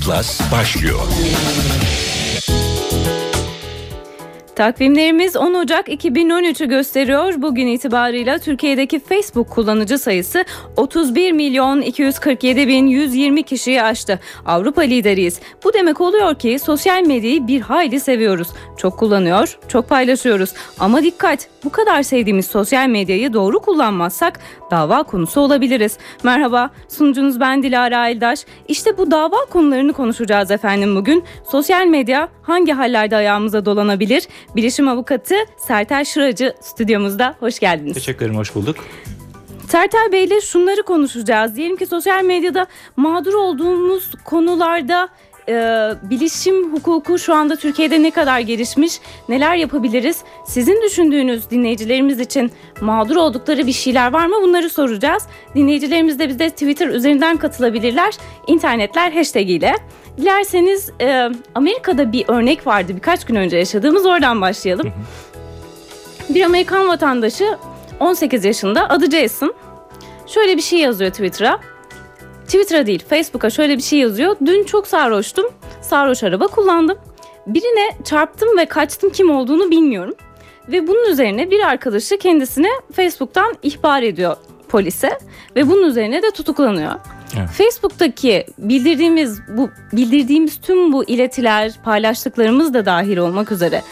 Plus başlıyor. Takvimlerimiz 10 Ocak 2013'ü gösteriyor. Bugün itibarıyla Türkiye'deki Facebook kullanıcı sayısı 31 milyon 247 bin 120 kişiyi aştı. Avrupa lideriyiz. Bu demek oluyor ki sosyal medyayı bir hayli seviyoruz. Çok kullanıyor, çok paylaşıyoruz. Ama dikkat bu kadar sevdiğimiz sosyal medyayı doğru kullanmazsak dava konusu olabiliriz. Merhaba sunucunuz ben Dilara Eldaş. İşte bu dava konularını konuşacağız efendim bugün. Sosyal medya hangi hallerde ayağımıza dolanabilir? Bilişim avukatı Sertel Şıracı stüdyomuzda. Hoş geldiniz. Teşekkür ederim, hoş bulduk. Sertel Bey ile şunları konuşacağız. Diyelim ki sosyal medyada mağdur olduğumuz konularda e, bilişim hukuku şu anda Türkiye'de ne kadar gelişmiş, neler yapabiliriz? Sizin düşündüğünüz dinleyicilerimiz için mağdur oldukları bir şeyler var mı? Bunları soracağız. Dinleyicilerimiz de bize Twitter üzerinden katılabilirler. İnternetler hashtag ile. Dilerseniz e, Amerika'da bir örnek vardı birkaç gün önce yaşadığımız oradan başlayalım. Bir Amerikan vatandaşı 18 yaşında adı Jason. Şöyle bir şey yazıyor Twitter'a. Twitter'a değil Facebook'a şöyle bir şey yazıyor. Dün çok sarhoştum. Sarhoş araba kullandım. Birine çarptım ve kaçtım kim olduğunu bilmiyorum. Ve bunun üzerine bir arkadaşı kendisine Facebook'tan ihbar ediyor polise ve bunun üzerine de tutuklanıyor. Evet. Facebook'taki bildirdiğimiz bu bildirdiğimiz tüm bu iletiler, paylaştıklarımız da dahil olmak üzere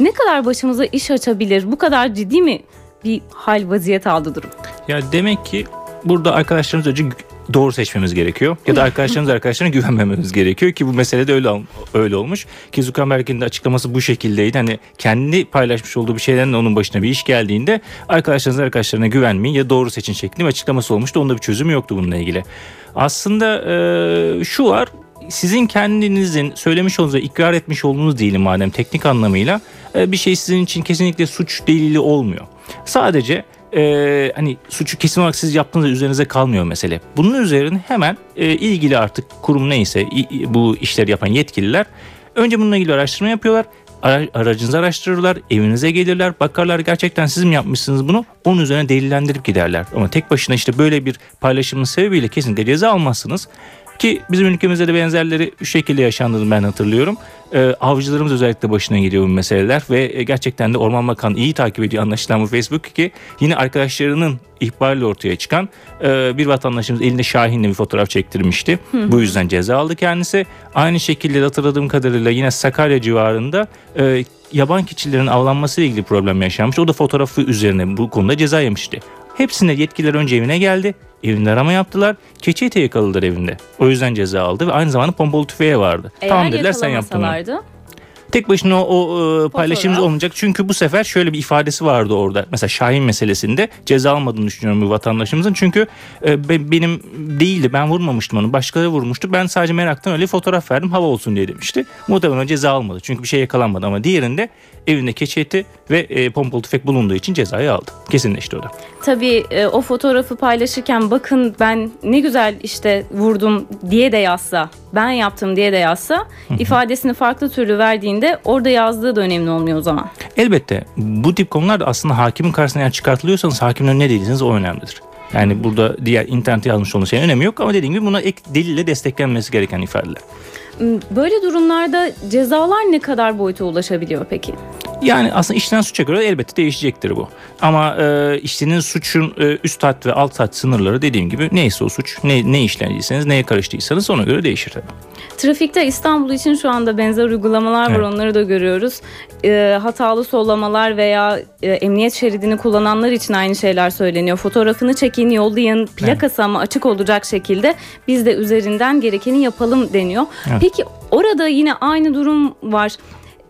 ne kadar başımıza iş açabilir? Bu kadar ciddi mi bir hal vaziyet aldı durum? Ya demek ki burada arkadaşlarımız önce doğru seçmemiz gerekiyor. Ya da arkadaşlarımız arkadaşlarına güvenmememiz gerekiyor ki bu mesele de öyle öyle olmuş. Ki Zuckerberg'in de açıklaması bu şekildeydi. Hani kendi paylaşmış olduğu bir şeyden onun başına bir iş geldiğinde arkadaşlarınız arkadaşlarına güvenmeyin ya doğru seçin şeklinde bir açıklaması olmuştu. Onda bir çözüm yoktu bununla ilgili. Aslında e, şu var sizin kendinizin söylemiş olduğunuz ikrar etmiş olduğunuz diyelim madem teknik anlamıyla e, bir şey sizin için kesinlikle suç delili olmuyor. Sadece e, hani suçu kesin olarak siz yaptığınızda üzerinize kalmıyor mesele. Bunun üzerine hemen e, ilgili artık kurum neyse i, bu işleri yapan yetkililer önce bununla ilgili araştırma yapıyorlar. Ara, aracınızı araştırırlar, evinize gelirler, bakarlar gerçekten siz mi yapmışsınız bunu? Onun üzerine delillendirip giderler. Ama tek başına işte böyle bir paylaşımın sebebiyle kesinlikle ceza almazsınız. Ki bizim ülkemizde de benzerleri şu şekilde yaşandığını ben hatırlıyorum. Ee, avcılarımız özellikle başına geliyor bu meseleler ve e, gerçekten de Orman Bakanı iyi takip ediyor anlaşılan bu Facebook ki yine arkadaşlarının ihbarıyla ortaya çıkan e, bir vatandaşımız elinde Şahin'le bir fotoğraf çektirmişti. Hı. Bu yüzden ceza aldı kendisi. Aynı şekilde hatırladığım kadarıyla yine Sakarya civarında e, yaban keçilerin avlanması ile ilgili problem yaşanmış. O da fotoğrafı üzerine bu konuda ceza yemişti. Hepsine yetkililer önce evine geldi. Evinde arama yaptılar. Keçi eti yakaladılar evinde. O yüzden ceza aldı ve aynı zamanda pompalı tüfeği vardı. Eğer tamam dediler sen yaptın onu. Tek başına o, e, paylaşımımız olmayacak. Çünkü bu sefer şöyle bir ifadesi vardı orada. Mesela Şahin meselesinde ceza almadığını düşünüyorum bu vatandaşımızın. Çünkü e, be, benim değildi. Ben vurmamıştım onu. Başkaları vurmuştu. Ben sadece meraktan öyle fotoğraf verdim. Hava olsun diye demişti. Muhtemelen ceza almadı. Çünkü bir şey yakalanmadı ama diğerinde evinde keçi eti ve e, pompalı tüfek bulunduğu için cezayı aldı. Kesinleşti o da. Tabii e, o fotoğrafı paylaşırken bakın ben ne güzel işte vurdum diye de yazsa, ben yaptım diye de yazsa ifadesini farklı türlü verdiğinde orada yazdığı da önemli olmuyor o zaman. Elbette bu tip konular da aslında hakimin karşısına yani çıkartılıyorsanız hakimin önüne değilseniz o önemlidir. Yani burada diğer internete yazmış olduğunuz şeyin önemi yok ama dediğim gibi buna ek delille desteklenmesi gereken ifadeler. Böyle durumlarda cezalar ne kadar boyuta ulaşabiliyor peki? Yani aslında işlenen suça göre elbette değişecektir bu. Ama e, işlenen suçun e, üst hat ve alt hat sınırları dediğim gibi neyse o suç, ne, ne işlendiyseniz, neye karıştıysanız ona göre değişir tabii. Trafikte İstanbul için şu anda benzer uygulamalar var evet. onları da görüyoruz. E, hatalı sollamalar veya e, emniyet şeridini kullananlar için aynı şeyler söyleniyor. Fotoğrafını çekin, yollayın, plakası evet. ama açık olacak şekilde biz de üzerinden gerekeni yapalım deniyor. Evet. Peki orada yine aynı durum var.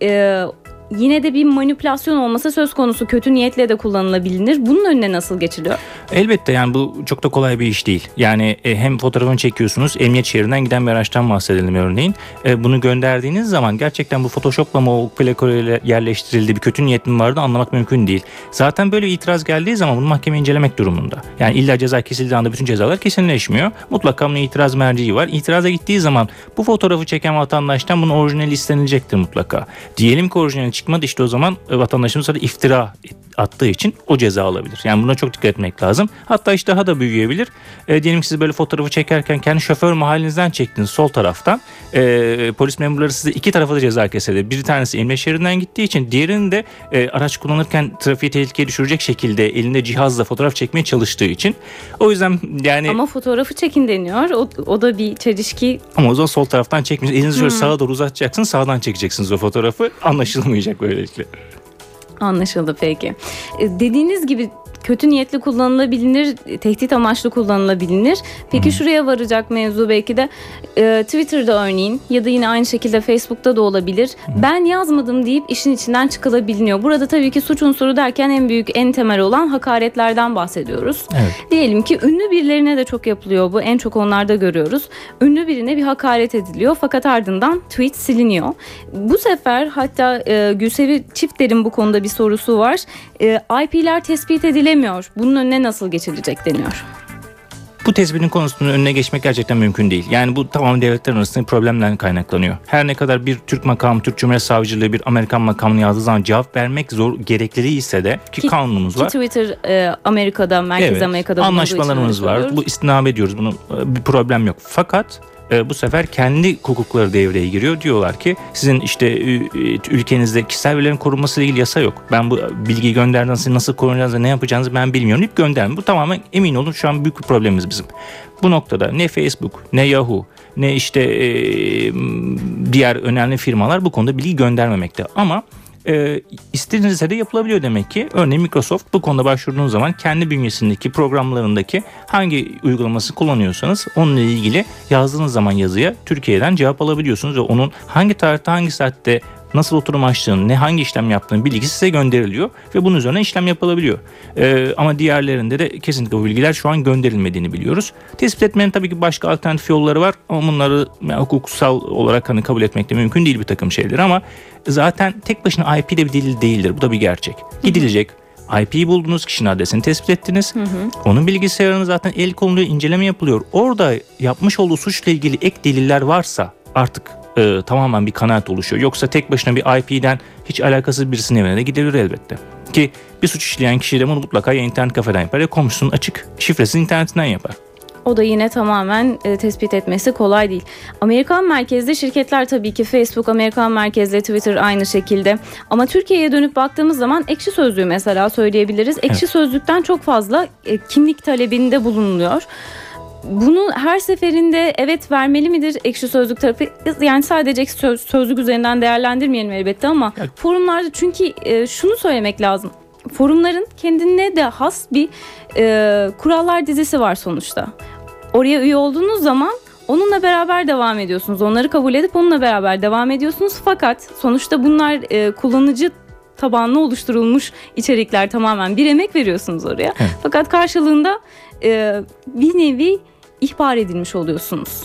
Ee, yine de bir manipülasyon olması söz konusu kötü niyetle de kullanılabilir. Bunun önüne nasıl geçiliyor? Elbette yani bu çok da kolay bir iş değil. Yani e, hem fotoğrafını çekiyorsunuz emniyet şehrinden giden bir araçtan bahsedelim örneğin. E, bunu gönderdiğiniz zaman gerçekten bu photoshopla mı o plakörüyle yerleştirildi bir kötü niyet mi vardı anlamak mümkün değil. Zaten böyle itiraz geldiği zaman bunu mahkeme incelemek durumunda. Yani illa ceza kesildiği anda bütün cezalar kesinleşmiyor. Mutlaka bunun itiraz merciği var. İtiraza gittiği zaman bu fotoğrafı çeken vatandaştan bunun orijinali istenilecektir mutlaka. Diyelim ki orijinali çıkmadı işte o zaman. E, vatandaşımız iftira attığı için o ceza alabilir. Yani buna çok dikkat etmek lazım. Hatta iş daha da büyüyebilir. E, diyelim ki siz böyle fotoğrafı çekerken kendi şoför mahallinizden çektiniz sol taraftan. E, polis memurları size iki tarafa da ceza kesebilir. Bir tanesi emniyet şeridinden gittiği için diğerinin de e, araç kullanırken trafiği tehlikeye düşürecek şekilde elinde cihazla fotoğraf çekmeye çalıştığı için. O yüzden yani Ama fotoğrafı çekin deniyor. O, o da bir çelişki. ama o zaman sol taraftan çekmiş. Elinizi şöyle sağa doğru uzatacaksınız. Sağdan çekeceksiniz o fotoğrafı. Anlaşılmayacak böylelikle. Anlaşıldı peki. E, Dediğiniz gibi kötü niyetli kullanılabilir, tehdit amaçlı kullanılabilir. Peki şuraya varacak mevzu belki de e, Twitter'da örneğin ya da yine aynı şekilde Facebook'ta da olabilir. Ben yazmadım deyip işin içinden çıkılabiliyor. Burada tabii ki suç unsuru derken en büyük, en temel olan hakaretlerden bahsediyoruz. Evet. Diyelim ki ünlü birilerine de çok yapılıyor bu. En çok onlarda görüyoruz. Ünlü birine bir hakaret ediliyor fakat ardından tweet siliniyor. Bu sefer hatta e, Gülsevi Çiftler'in bu konuda bir sorusu var. E, IP'ler tespit edilemiyor. Bunun önüne nasıl geçilecek deniyor. Bu tespitin konusunun önüne geçmek gerçekten mümkün değil. Yani bu tamamen devletler arasında problemlerden kaynaklanıyor. Her ne kadar bir Türk makamı, Türk Cumhuriyet Savcılığı bir Amerikan makamını yazdığı zaman cevap vermek zor gerekliliği ise de ki, Ki- kanunumuz Ki var. Twitter e, Amerika'da, Merkez Evet, Amerika'da anlaşmalarımız var. Bu istinam ediyoruz. Bunu e, bir problem yok. Fakat e, bu sefer kendi hukukları devreye giriyor. Diyorlar ki sizin işte ülkenizde kişisel verilerin korunması ilgili yasa yok. Ben bu bilgiyi gönderden size nasıl korunacağınızı ne yapacağınızı ben bilmiyorum deyip gönderme. Bu tamamen emin olun şu an büyük bir problemimiz bizim. Bu noktada ne Facebook ne Yahoo ne işte e, diğer önemli firmalar bu konuda bilgi göndermemekte. Ama e, istediğinizde de yapılabiliyor demek ki. Örneğin Microsoft bu konuda başvurduğunuz zaman kendi bünyesindeki programlarındaki hangi uygulaması kullanıyorsanız onunla ilgili yazdığınız zaman yazıya Türkiye'den cevap alabiliyorsunuz ve onun hangi tarihte hangi saatte nasıl oturum açtığını, ne hangi işlem yaptığını bilgisi size gönderiliyor ve bunun üzerine işlem yapılabiliyor. Ee, ama diğerlerinde de kesinlikle bu bilgiler şu an gönderilmediğini biliyoruz. Tespit etmenin tabii ki başka alternatif yolları var ama bunları yani hukuksal olarak hani kabul etmek de mümkün değil bir takım şeyler ama zaten tek başına IP de bir delil değildir. Bu da bir gerçek. Gidilecek. IP'yi buldunuz, kişinin adresini tespit ettiniz. Onun bilgisayarını zaten el konuluyor, inceleme yapılıyor. Orada yapmış olduğu suçla ilgili ek deliller varsa artık e, tamamen bir kanaat oluşuyor. Yoksa tek başına bir IP'den hiç alakasız birisinin evine de gidilir elbette. Ki bir suç işleyen kişi de bunu mutlaka ya internet kafeden yapar ya komşusunun açık şifresini internetinden yapar. O da yine tamamen e, tespit etmesi kolay değil. Amerikan merkezli şirketler tabii ki Facebook, Amerikan merkezli Twitter aynı şekilde. Ama Türkiye'ye dönüp baktığımız zaman ekşi sözlüğü mesela söyleyebiliriz. Ekşi sözlükten çok fazla e, kimlik talebinde bulunuluyor. Bunu her seferinde evet vermeli midir ekşi sözlük tarafı? Yani sadece ekşi söz- sözlük üzerinden değerlendirmeyelim elbette ama Ya- forumlarda çünkü e, şunu söylemek lazım. Forumların kendine de has bir e, kurallar dizisi var sonuçta. Oraya üye olduğunuz zaman onunla beraber devam ediyorsunuz. Onları kabul edip onunla beraber devam ediyorsunuz. Fakat sonuçta bunlar e, kullanıcı tabanlı oluşturulmuş içerikler tamamen bir emek veriyorsunuz oraya. Evet. Fakat karşılığında e, bir nevi ihbar edilmiş oluyorsunuz.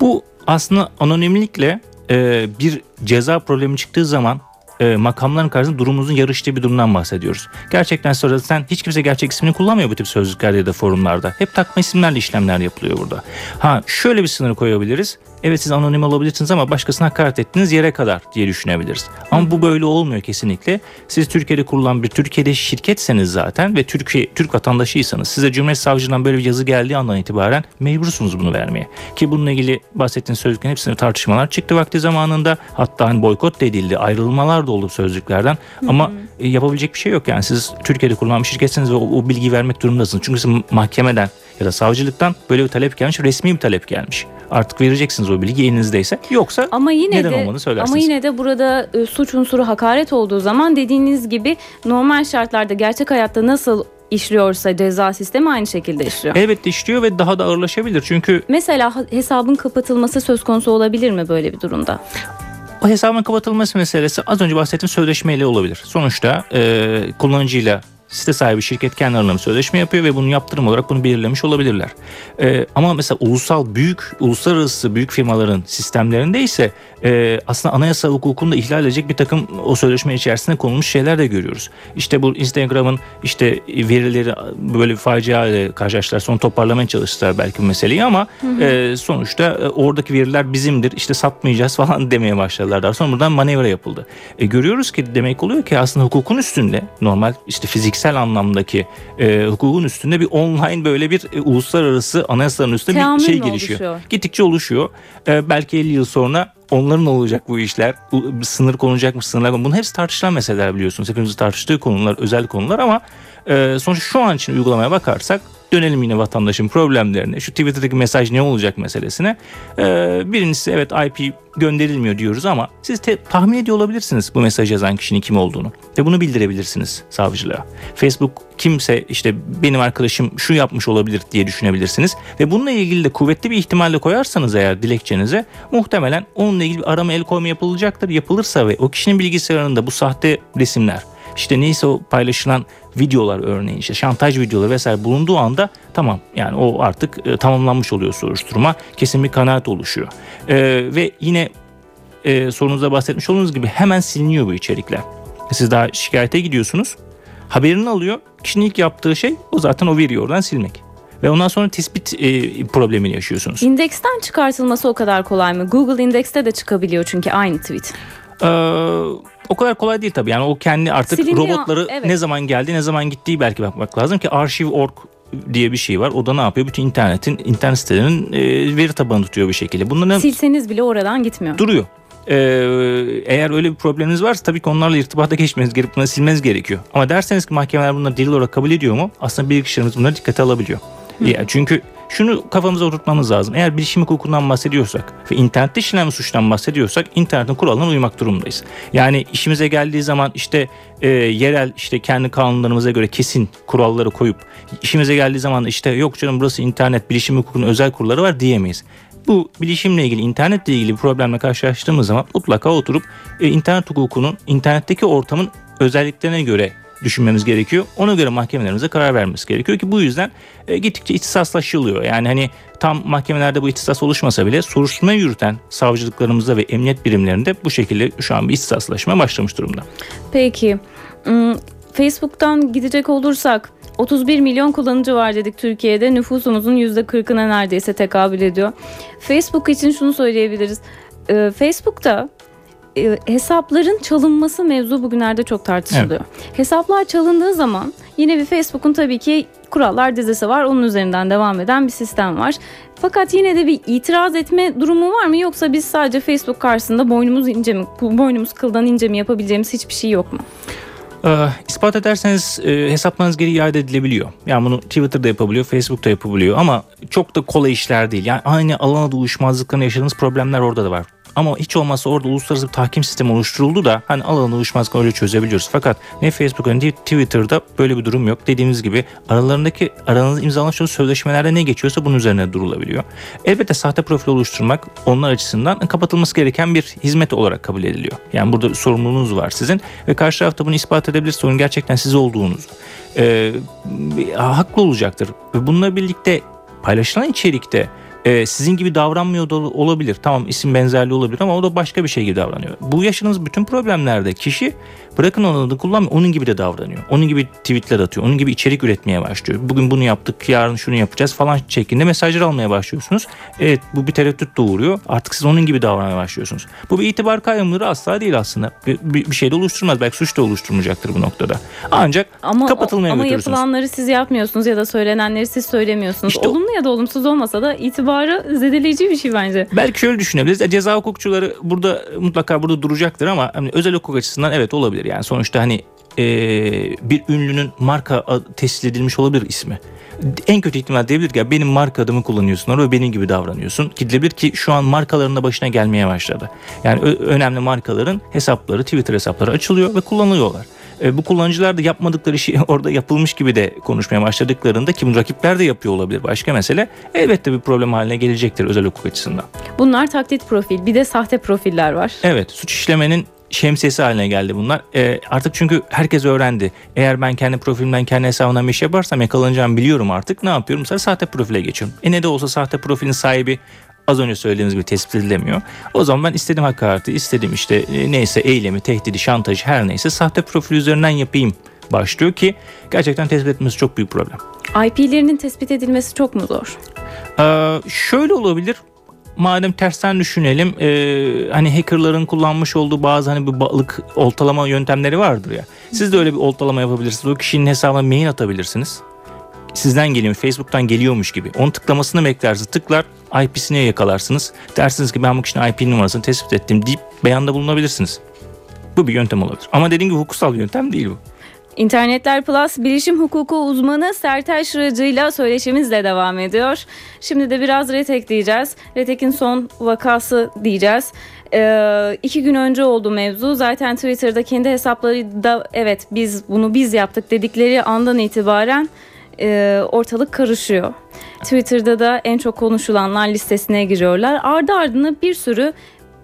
Bu aslında anonimlikle e, bir ceza problemi çıktığı zaman e, makamların karşısında durumumuzun yarıştığı bir durumdan bahsediyoruz. Gerçekten sonra sen hiç kimse gerçek ismini kullanmıyor bu tip sözlüklerde ya da forumlarda. Hep takma isimlerle işlemler yapılıyor burada. Ha şöyle bir sınır koyabiliriz. Evet siz anonim olabilirsiniz ama başkasına hakaret ettiğiniz yere kadar diye düşünebiliriz. Ama bu böyle olmuyor kesinlikle. Siz Türkiye'de kurulan bir Türkiye'de şirketseniz zaten ve Türkiye Türk vatandaşıysanız size Cumhuriyet Savcılığından böyle bir yazı geldiği andan itibaren mecbursunuz bunu vermeye. Ki bununla ilgili bahsettiğiniz sözlüklerin hepsinde tartışmalar çıktı vakti zamanında. Hatta hani boykot edildi, ayrılmalar da oldu sözlüklerden. Ama e, yapabilecek bir şey yok yani. Siz Türkiye'de kurulan bir şirketseniz ve o, o bilgiyi vermek durumundasınız. Çünkü siz mahkemeden ya da savcılıktan böyle bir talep gelmiş, resmi bir talep gelmiş. Artık vereceksiniz o bilgi elinizdeyse. Yoksa Ama yine neden de olmadığını söylersiniz. ama yine de burada e, suç unsuru hakaret olduğu zaman dediğiniz gibi normal şartlarda gerçek hayatta nasıl işliyorsa ceza sistemi aynı şekilde işliyor. Elbette işliyor ve daha da ağırlaşabilir. Çünkü Mesela hesabın kapatılması söz konusu olabilir mi böyle bir durumda? O hesabın kapatılması meselesi az önce bahsettiğim sözleşmeyle olabilir. Sonuçta e, kullanıcıyla Site sahibi şirket kendi aralarında sözleşme yapıyor ve bunu yaptırım olarak bunu belirlemiş olabilirler. Ee, ama mesela ulusal büyük uluslararası büyük firmaların sistemlerinde ise e, aslında anayasa hukukunu da ihlal edecek bir takım o sözleşme içerisinde konulmuş şeyler de görüyoruz. İşte bu Instagram'ın işte verileri böyle bir facia ile karşılaştılar. Sonra toparlamaya çalıştılar belki bu meseleyi ama e, sonuçta e, oradaki veriler bizimdir işte satmayacağız falan demeye başladılar. Daha sonra buradan manevra yapıldı. E, görüyoruz ki demek oluyor ki aslında hukukun üstünde normal işte fiziksel anlamdaki e, hukukun üstünde bir online böyle bir e, uluslararası anayasaların üstünde Teamül bir şey gelişiyor. oluşuyor? Gittikçe oluşuyor. E, belki 50 yıl sonra onların olacak bu işler. Bu- Sınır konulacak mı sınırlar mı? Bunun hepsi tartışılan meseleler biliyorsunuz. Hepimizin tartıştığı konular, özel konular ama e, sonuçta şu an için uygulamaya bakarsak dönelim yine vatandaşın problemlerine. Şu Twitter'daki mesaj ne olacak meselesine. E, birincisi evet IP gönderilmiyor diyoruz ama siz te- tahmin ediyor olabilirsiniz bu mesaj yazan kişinin kim olduğunu. Ve bunu bildirebilirsiniz savcılığa. Facebook kimse işte benim arkadaşım şu yapmış olabilir diye düşünebilirsiniz. Ve bununla ilgili de kuvvetli bir ihtimalle koyarsanız eğer dilekçenize muhtemelen onunla ilgili bir arama el koyma yapılacaktır. Yapılırsa ve o kişinin bilgisayarında bu sahte resimler işte neyse o paylaşılan videolar örneğin işte şantaj videoları vesaire bulunduğu anda tamam yani o artık e, tamamlanmış oluyor soruşturma. Kesin bir kanaat oluşuyor. E, ve yine e, sorunuzda bahsetmiş olduğunuz gibi hemen siliniyor bu içerikler. Siz daha şikayete gidiyorsunuz. Haberini alıyor. Kişinin ilk yaptığı şey o zaten o veriyi oradan silmek. Ve ondan sonra tespit e, problemini yaşıyorsunuz. İndeksten çıkartılması o kadar kolay mı? Google indekste de çıkabiliyor çünkü aynı tweet. Ee, o kadar kolay değil tabii. Yani o kendi artık Siliniyor, robotları evet. ne zaman geldi, ne zaman gittiği belki bakmak lazım ki arşiv.org diye bir şey var. O da ne yapıyor? Bütün internetin, internet sitelerinin e, veri tabanı tutuyor bir şekilde. Bunların Silseniz bile oradan gitmiyor. duruyor. Ee, eğer öyle bir probleminiz varsa tabii ki onlarla irtibata geçmeniz gerekip bunları silmeniz gerekiyor. Ama derseniz ki mahkemeler bunları delil olarak kabul ediyor mu? Aslında bilgisayarımız bunları dikkate alabiliyor. Yani çünkü şunu kafamıza oturtmamız lazım. Eğer bilişim hukukundan bahsediyorsak ve internette işlenen suçtan bahsediyorsak internetin kurallarına uymak durumundayız. Yani işimize geldiği zaman işte e, yerel işte kendi kanunlarımıza göre kesin kuralları koyup işimize geldiği zaman işte yok canım burası internet bilişim hukukunun özel kuralları var diyemeyiz. Bu bilişimle ilgili, internetle ilgili bir problemle karşılaştığımız zaman mutlaka oturup e, internet hukukunun, internetteki ortamın özelliklerine göre düşünmemiz gerekiyor. Ona göre mahkemelerimize karar vermemiz gerekiyor ki bu yüzden e, gittikçe ihtisaslaşılıyor. Yani hani tam mahkemelerde bu ihtisas oluşmasa bile soruşturma yürüten savcılıklarımızda ve emniyet birimlerinde bu şekilde şu an bir ihtisaslaşma başlamış durumda. Peki hmm, Facebook'tan gidecek olursak 31 milyon kullanıcı var dedik Türkiye'de. Nüfusumuzun %40'ına neredeyse tekabül ediyor. Facebook için şunu söyleyebiliriz. Ee, Facebook'ta e, hesapların çalınması mevzu bugünlerde çok tartışılıyor. Hesaplar çalındığı zaman yine bir Facebook'un tabii ki kurallar dizisi var. Onun üzerinden devam eden bir sistem var. Fakat yine de bir itiraz etme durumu var mı yoksa biz sadece Facebook karşısında boynumuz ince mi, boynumuz kıldan ince mi yapabileceğimiz hiçbir şey yok mu? Ee, ispat ederseniz e, hesaplarınız geri iade edilebiliyor. Yani bunu Twitter'da yapabiliyor, Facebook'ta yapabiliyor ama çok da kolay işler değil. Yani aynı alana da uyuşmazlıklarına yaşadığınız problemler orada da var. Ama hiç olmazsa orada uluslararası bir tahkim sistemi oluşturuldu da hani alanı uyuşmazlıkları öyle çözebiliyoruz. Fakat ne Facebook'ta ne Twitter'da böyle bir durum yok. Dediğimiz gibi aralarındaki aranızda imzalamış olduğu sözleşmelerde ne geçiyorsa bunun üzerine durulabiliyor. Elbette sahte profil oluşturmak onlar açısından kapatılması gereken bir hizmet olarak kabul ediliyor. Yani burada sorumluluğunuz var sizin ve karşı tarafta bunu ispat edebilirse onun gerçekten siz olduğunuzu e, haklı olacaktır. Ve bununla birlikte paylaşılan içerikte e, sizin gibi davranmıyor da olabilir. Tamam isim benzerliği olabilir ama o da başka bir şey gibi davranıyor. Bu yaşadığınız bütün problemlerde kişi bırakın onun adını kullanmıyor onun gibi de davranıyor. Onun gibi tweetler atıyor. Onun gibi içerik üretmeye başlıyor. Bugün bunu yaptık yarın şunu yapacağız falan şeklinde mesajlar almaya başlıyorsunuz. Evet bu bir tereddüt doğuruyor. Artık siz onun gibi davranmaya başlıyorsunuz. Bu bir itibar kaybımları asla değil aslında. Bir, bir, bir şey de oluşturmaz. Belki suç da oluşturmayacaktır bu noktada. Ancak Ama, kapatılmaya ama götürürsünüz. yapılanları siz yapmıyorsunuz ya da söylenenleri siz söylemiyorsunuz. İşte o- Olumlu ya da olumsuz olmasa da itibarı zedeleyici bir şey bence. Belki şöyle düşünebiliriz. E, Ceza hukukçuları burada mutlaka burada duracaktır ama hani özel hukuk açısından evet olabilir. Yani sonuçta hani e, bir ünlünün marka tescil edilmiş olabilir ismi. En kötü ihtimal diyebilir ki benim marka adımı kullanıyorsun ve benim gibi davranıyorsun. Gidilebilir ki şu an markaların da başına gelmeye başladı. Yani önemli markaların hesapları, Twitter hesapları açılıyor ve kullanılıyorlar. E, bu kullanıcılar da yapmadıkları işi orada yapılmış gibi de konuşmaya başladıklarında kim rakipler de yapıyor olabilir başka mesele. Elbette bir problem haline gelecektir özel hukuk açısından. Bunlar taklit profil bir de sahte profiller var. Evet suç işlemenin şemsiyesi haline geldi bunlar. E, artık çünkü herkes öğrendi. Eğer ben kendi profilimden kendi hesabımdan bir şey yaparsam yakalanacağımı biliyorum artık. Ne yapıyorum? Mesela sahte profile geçiyorum. E ne de olsa sahte profilin sahibi az önce söylediğimiz gibi tespit edilemiyor. O zaman ben istediğim hakareti, istediğim işte e, neyse eylemi, tehdidi, şantajı her neyse sahte profil üzerinden yapayım başlıyor ki gerçekten tespit etmesi çok büyük problem. IP'lerinin tespit edilmesi çok mu zor? Ee, şöyle olabilir. Madem tersten düşünelim e, hani hackerların kullanmış olduğu bazı hani bir balık oltalama yöntemleri vardır ya. Siz de öyle bir oltalama yapabilirsiniz. O kişinin hesabına mail atabilirsiniz. Sizden geliyor, Facebook'tan geliyormuş gibi. Onun tıklamasını beklersiniz. Tıklar IP'sini yakalarsınız. Dersiniz ki ben bu kişinin IP numarasını tespit ettim deyip beyanda bulunabilirsiniz. Bu bir yöntem olabilir. Ama dediğim gibi hukuksal bir yöntem değil bu. İnternetler Plus bilişim hukuku uzmanı Sertel Şıracı'yla söyleşimizle devam ediyor. Şimdi de biraz Retek diyeceğiz. Retek'in son vakası diyeceğiz. Ee, iki gün önce oldu mevzu. Zaten Twitter'da kendi hesapları da evet biz bunu biz yaptık dedikleri andan itibaren e, ortalık karışıyor. Twitter'da da en çok konuşulanlar listesine giriyorlar. Ardı ardına bir sürü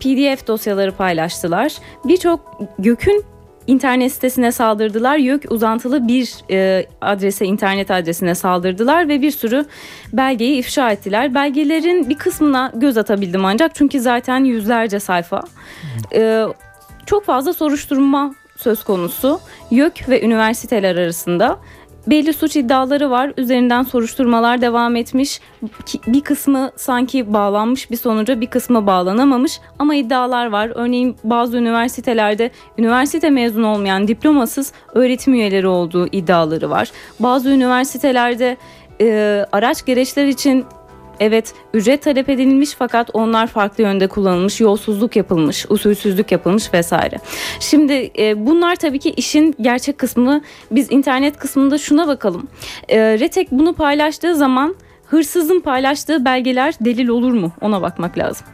PDF dosyaları paylaştılar. Birçok Gök'ün internet sitesine saldırdılar. YÖK uzantılı bir e, adrese, internet adresine saldırdılar ve bir sürü belgeyi ifşa ettiler. Belgelerin bir kısmına göz atabildim ancak çünkü zaten yüzlerce sayfa. E, çok fazla soruşturma söz konusu YÖK ve üniversiteler arasında belli suç iddiaları var. Üzerinden soruşturmalar devam etmiş. Bir kısmı sanki bağlanmış bir sonuca bir kısmı bağlanamamış ama iddialar var. Örneğin bazı üniversitelerde üniversite mezunu olmayan diplomasız öğretim üyeleri olduğu iddiaları var. Bazı üniversitelerde e, araç gereçler için Evet ücret talep edilmiş fakat onlar farklı yönde kullanılmış, yolsuzluk yapılmış, usulsüzlük yapılmış vesaire. Şimdi e, bunlar tabii ki işin gerçek kısmı. Biz internet kısmında şuna bakalım. E, Retek bunu paylaştığı zaman hırsızın paylaştığı belgeler delil olur mu? Ona bakmak lazım.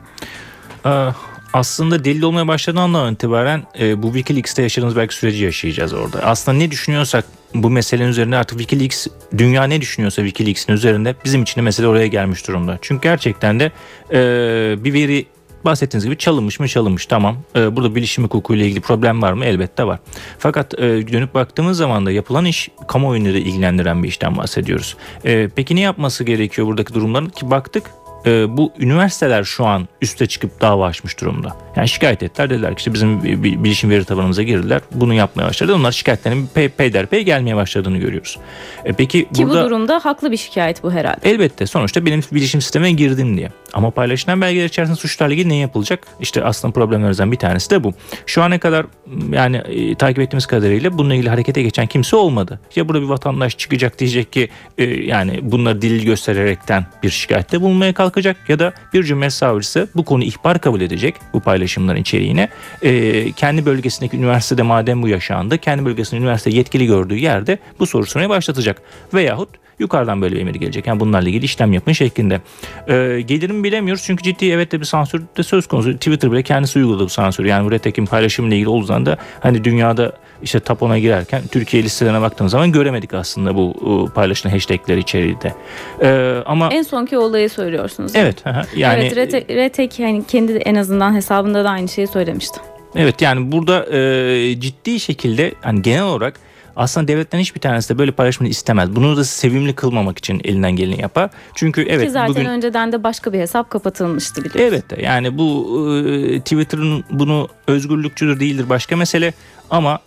Ee, aslında delil olmaya başladığı andan itibaren e, bu Wikileaks'te yaşadığımız belki süreci yaşayacağız orada. Aslında ne düşünüyorsak bu meselenin üzerinde artık Wikileaks dünya ne düşünüyorsa Wikileaks'in üzerinde bizim için de mesele oraya gelmiş durumda. Çünkü gerçekten de e, bir veri bahsettiğiniz gibi çalınmış mı çalınmış tamam. E, burada bilişim hukuku ile ilgili problem var mı? Elbette var. Fakat e, dönüp baktığımız zaman da yapılan iş kamuoyunu da ilgilendiren bir işten bahsediyoruz. E, peki ne yapması gerekiyor buradaki durumların? Ki baktık e, bu üniversiteler şu an üste çıkıp dava açmış durumda. Yani şikayet ettiler dediler ki işte bizim bilişim veri tabanımıza girdiler. Bunu yapmaya başladı. Onlar şikayetlerin pey, peyderpey gelmeye başladığını görüyoruz. E, peki Ki burada, bu durumda haklı bir şikayet bu herhalde. Elbette sonuçta benim bilişim sisteme girdim diye. Ama paylaşılan belgeler içerisinde suçlarla ilgili ne yapılacak? İşte aslında problemlerimizden bir tanesi de bu. Şu ana kadar yani e, takip ettiğimiz kadarıyla bununla ilgili harekete geçen kimse olmadı. Ya burada bir vatandaş çıkacak diyecek ki e, yani bunları delil göstererekten bir şikayette bulunmaya kalkacak ya da bir cumhuriyet savcısı bu konu ihbar kabul edecek bu paylaşımların içeriğine. E, kendi bölgesindeki üniversitede madem bu yaşandı kendi bölgesinde üniversite yetkili gördüğü yerde bu soruşturmayı başlatacak. Veyahut yukarıdan böyle bir emir gelecek. Yani bunlarla ilgili işlem yapın şeklinde. Ee, gelirimi bilemiyoruz çünkü ciddi evet de bir sansür de söz konusu. Twitter bile kendisi uyguladı bu sansürü. Yani bu Retek'in paylaşımıyla ilgili olduğu zaman da hani dünyada işte tapona girerken Türkiye listelerine baktığımız zaman göremedik aslında bu paylaşılan hashtagler içeriğinde. Ee, ama en sonki olayı söylüyorsunuz. Evet. yani evet Retek, Retek yani kendi en azından hesabında da aynı şeyi söylemişti. Evet yani burada e, ciddi şekilde hani genel olarak aslında devletlerin hiçbir tanesi de böyle paylaşımını istemez. Bunu da sevimli kılmamak için elinden geleni yapar. Çünkü evet Ki zaten bugün... önceden de başka bir hesap kapatılmıştı biliyorsun. Evet de yani bu e, Twitter'ın bunu özgürlükçüdür değildir başka mesele ama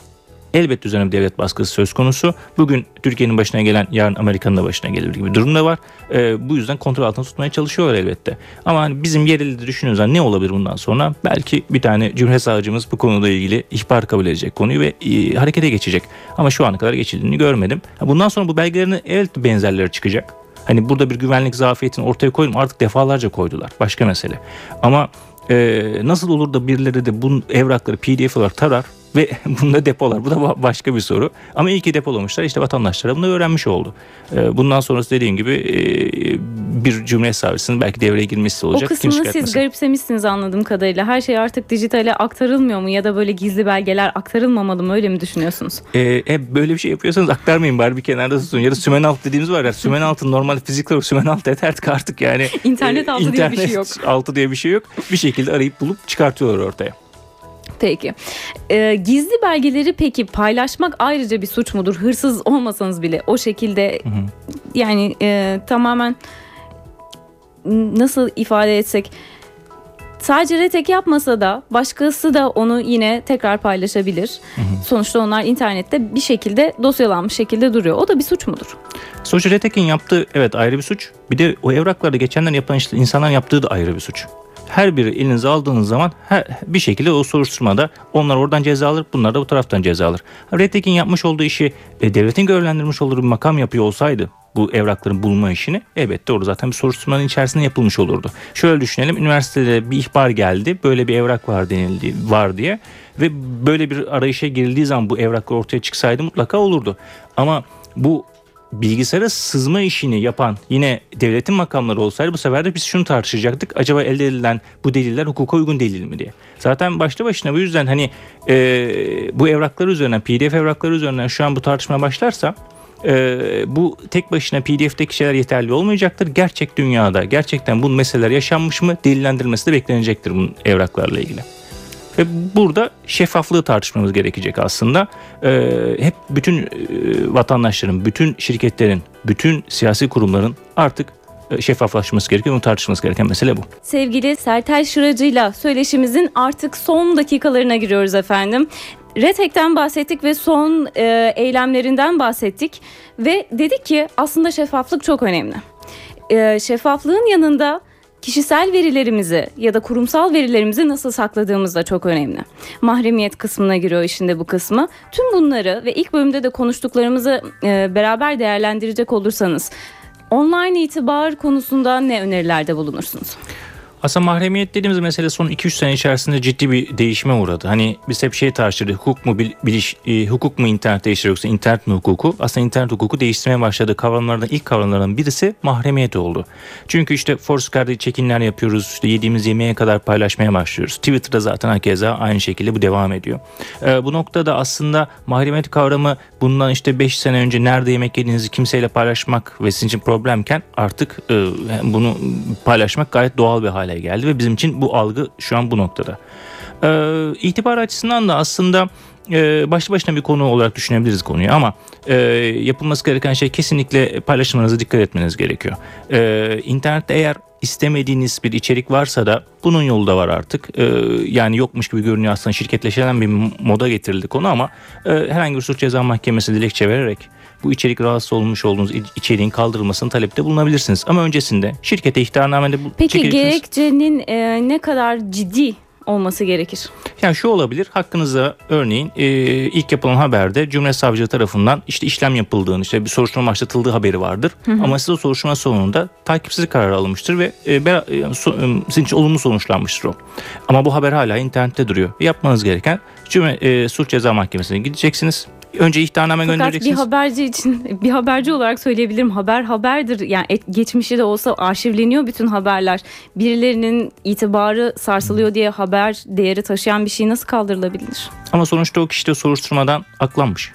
Elbette üzerine devlet baskısı söz konusu. Bugün Türkiye'nin başına gelen yarın Amerika'nın da başına gelir gibi bir durum da var. E, bu yüzden kontrol altında tutmaya çalışıyorlar elbette. Ama hani bizim yerelde de düşünüyoruz ne olabilir bundan sonra? Belki bir tane Cumhuriyet Savcımız bu konuda ilgili ihbar kabul edecek konuyu ve e, harekete geçecek. Ama şu ana kadar geçildiğini görmedim. Bundan sonra bu belgelerin evet benzerleri çıkacak. Hani burada bir güvenlik zafiyetini ortaya koydum artık defalarca koydular. Başka mesele. Ama e, nasıl olur da birileri de bu evrakları pdf olarak tarar ve bunda depolar. Bu da başka bir soru. Ama iyi ki depolamışlar. İşte vatandaşlar bunu öğrenmiş oldu. Ee, bundan sonrası dediğim gibi e, bir cumhuriyet savcısının belki devreye girmesi olacak. O kısmını siz garipsemişsiniz anladığım kadarıyla. Her şey artık dijitale aktarılmıyor mu ya da böyle gizli belgeler aktarılmamalı mı öyle mi düşünüyorsunuz? Ee, e, böyle bir şey yapıyorsanız aktarmayın bari bir kenarda tutun. Ya da sümen alt dediğimiz var ya sümen altın normal fiziksel olarak sümen altı artık artık yani. İnternet altı e, diye bir şey yok. altı diye bir şey yok. Bir şekilde arayıp bulup çıkartıyorlar ortaya. Peki. Ee, gizli belgeleri peki paylaşmak ayrıca bir suç mudur? Hırsız olmasanız bile o şekilde Hı hı. yani e, tamamen nasıl ifade etsek sadece retek yapmasa da başkası da onu yine tekrar paylaşabilir. Sonuçta onlar internette bir şekilde dosyalanmış şekilde duruyor. O da bir suç mudur? Sonuçta Retek'in yaptığı evet ayrı bir suç. Bir de o evraklarda geçenler yapan işte insanların yaptığı da ayrı bir suç. Her biri elinize aldığınız zaman her, bir şekilde o soruşturmada onlar oradan ceza alır, bunlar da bu taraftan ceza alır. Redtek'in yapmış olduğu işi e, devletin görevlendirmiş olduğu bir makam yapıyor olsaydı bu evrakların bulunma işini elbette orada zaten bir soruşturmanın içerisinde yapılmış olurdu. Şöyle düşünelim üniversitede bir ihbar geldi böyle bir evrak var denildi var diye ve böyle bir arayışa girildiği zaman bu evraklar ortaya çıksaydı mutlaka olurdu. Ama bu bilgisayara sızma işini yapan yine devletin makamları olsaydı bu sefer de biz şunu tartışacaktık. Acaba elde edilen bu deliller hukuka uygun delil mi diye. Zaten başta başına bu yüzden hani e, bu evraklar üzerinden pdf evrakları üzerinden şu an bu tartışma başlarsa e, bu tek başına pdf'teki şeyler yeterli olmayacaktır. Gerçek dünyada gerçekten bu meseleler yaşanmış mı delillendirilmesi de beklenecektir bunun evraklarla ilgili. Ve burada şeffaflığı tartışmamız gerekecek aslında. Ee, hep bütün e, vatandaşların, bütün şirketlerin, bütün siyasi kurumların artık e, şeffaflaşması gerekiyor. Bunu tartışması gereken mesele bu. Sevgili Sertel Şıracı'yla söyleşimizin artık son dakikalarına giriyoruz efendim. Retek'ten bahsettik ve son e, eylemlerinden bahsettik ve dedik ki aslında şeffaflık çok önemli. E, şeffaflığın yanında kişisel verilerimizi ya da kurumsal verilerimizi nasıl sakladığımız da çok önemli. Mahremiyet kısmına giriyor işinde bu kısmı. Tüm bunları ve ilk bölümde de konuştuklarımızı e, beraber değerlendirecek olursanız online itibar konusunda ne önerilerde bulunursunuz? Aslında mahremiyet dediğimiz mesele son 2-3 sene içerisinde ciddi bir değişime uğradı. Hani biz hep şey tartışırdık hukuk mu bil- biliş, e, hukuk mu internet değiştirir yoksa internet mi hukuku? Aslında internet hukuku değiştirmeye başladığı kavramlardan ilk kavramlardan birisi mahremiyet oldu. Çünkü işte Foursquare'da çekinler yapıyoruz. işte yediğimiz yemeğe kadar paylaşmaya başlıyoruz. Twitter'da zaten hakeza aynı şekilde bu devam ediyor. Ee, bu noktada aslında mahremiyet kavramı bundan işte 5 sene önce nerede yemek yediğinizi kimseyle paylaşmak ve sizin için problemken artık e, bunu paylaşmak gayet doğal bir hale geldi ve bizim için bu algı şu an bu noktada. Ee, itibar açısından da aslında e, başlı başına bir konu olarak düşünebiliriz konuyu ama e, yapılması gereken şey kesinlikle paylaşımlarınıza dikkat etmeniz gerekiyor. E, internette eğer istemediğiniz bir içerik varsa da bunun yolu da var artık. E, yani yokmuş gibi görünüyor aslında şirketleşen bir moda getirildi konu ama e, herhangi bir suç ceza mahkemesi dilekçe vererek bu içerik rahatsız olmuş olduğunuz içeriğin kaldırılmasını talepte bulunabilirsiniz. Ama öncesinde şirkete ihtarnamede Peki gerekçenin e, ne kadar ciddi olması gerekir? Yani şu olabilir hakkınızda örneğin e, ilk yapılan haberde Cumhuriyet Savcılığı tarafından işte işlem yapıldığını işte bir soruşturma başlatıldığı haberi vardır. Ama size soruşturma sonunda takipsizlik kararı alınmıştır ve e, bera- e, so- e, sizin için olumlu sonuçlanmıştır o. Ama bu haber hala internette duruyor. Yapmanız gereken Cumhuriyet e, Suç Ceza Mahkemesi'ne gideceksiniz. Önce ihtarname Fakat bir göndereceksiniz. haberci için bir haberci olarak söyleyebilirim haber haberdir. Yani et- geçmişi de olsa arşivleniyor bütün haberler. Birilerinin itibarı sarsılıyor diye haber değeri taşıyan bir şey nasıl kaldırılabilir? Ama sonuçta o kişi de soruşturmadan aklanmış.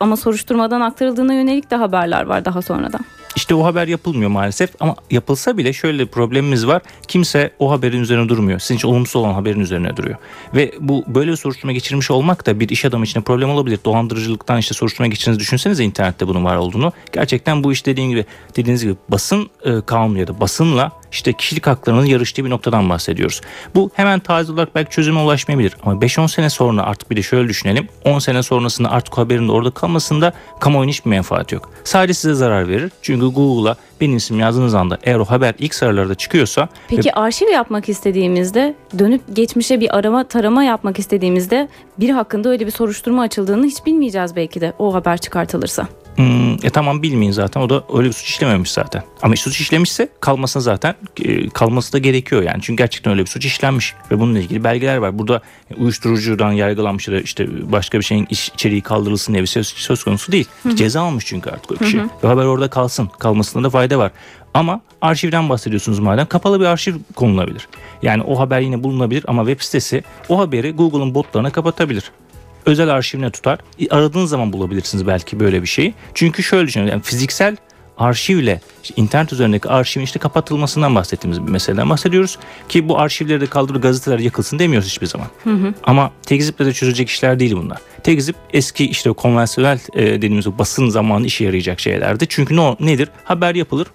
Ama soruşturmadan aktarıldığına yönelik de haberler var daha sonradan. İşte o haber yapılmıyor maalesef ama yapılsa bile şöyle bir problemimiz var. Kimse o haberin üzerine durmuyor. Sizin için olumsuz olan haberin üzerine duruyor. Ve bu böyle bir soruşturma geçirmiş olmak da bir iş adamı için problem olabilir. Dolandırıcılıktan işte soruşturma geçirdiğinizi düşünsenize internette bunun var olduğunu. Gerçekten bu iş dediğin gibi dediğiniz gibi basın e, kanunu ya da basınla işte kişilik haklarının yarıştığı bir noktadan bahsediyoruz. Bu hemen taze olarak belki çözüme ulaşmayabilir ama 5-10 sene sonra artık bir de şöyle düşünelim. 10 sene sonrasında artık haberin orada kalmasında kamuoyunun hiçbir menfaati yok. Sadece size zarar verir. Çünkü Google'a benim isim yazdığınız anda eğer o haber ilk sıralarda çıkıyorsa Peki arşiv yapmak istediğimizde dönüp geçmişe bir arama tarama yapmak istediğimizde biri hakkında öyle bir soruşturma açıldığını hiç bilmeyeceğiz belki de o haber çıkartılırsa. Hmm, e tamam bilmeyin zaten o da öyle bir suç işlememiş zaten. Ama suç işlemişse kalmasına zaten e, kalması da gerekiyor yani. Çünkü gerçekten öyle bir suç işlenmiş ve bununla ilgili belgeler var. Burada uyuşturucudan yargılanmış ya da işte başka bir şeyin iç- içeriği kaldırılsın diye bir söz, söz konusu değil. Ceza almış çünkü artık o kişi. Ve haber orada kalsın. Kalmasında da fayda var. Ama arşivden bahsediyorsunuz madem kapalı bir arşiv konulabilir. Yani o haber yine bulunabilir ama web sitesi o haberi Google'ın botlarına kapatabilir özel arşivine tutar. Aradığınız zaman bulabilirsiniz belki böyle bir şeyi. Çünkü şöyle düşünün yani fiziksel arşivle işte internet üzerindeki arşivin işte kapatılmasından bahsettiğimiz bir meseleden bahsediyoruz. Ki bu arşivleri de kaldırıp gazeteler yakılsın demiyoruz hiçbir zaman. Ama tekziple de çözülecek işler değil bunlar. Tekzip eski işte konvansiyonel e, dediğimiz o basın zamanı işe yarayacak şeylerdi. Çünkü ne nedir? Haber yapılır.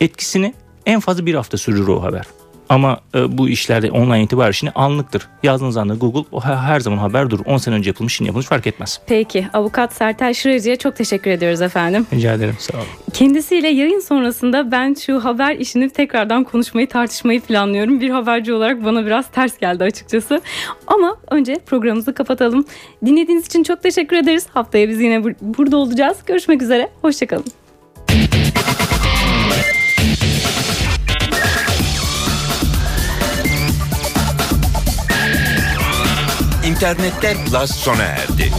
Etkisini en fazla bir hafta sürür o haber. Ama e, bu işlerde online itibar işini anlıktır. Yazdığınız anda Google o her, her zaman haber durur. 10 sene önce yapılmış, şimdi yapılmış fark etmez. Peki avukat Sertel Şıracı'ya çok teşekkür ediyoruz efendim. Rica ederim. Sağ olun. Kendisiyle yayın sonrasında ben şu haber işini tekrardan konuşmayı tartışmayı planlıyorum. Bir haberci olarak bana biraz ters geldi açıkçası. Ama önce programımızı kapatalım. Dinlediğiniz için çok teşekkür ederiz. Haftaya biz yine bur- burada olacağız. Görüşmek üzere. Hoşçakalın. İnternette Plus sona erdi.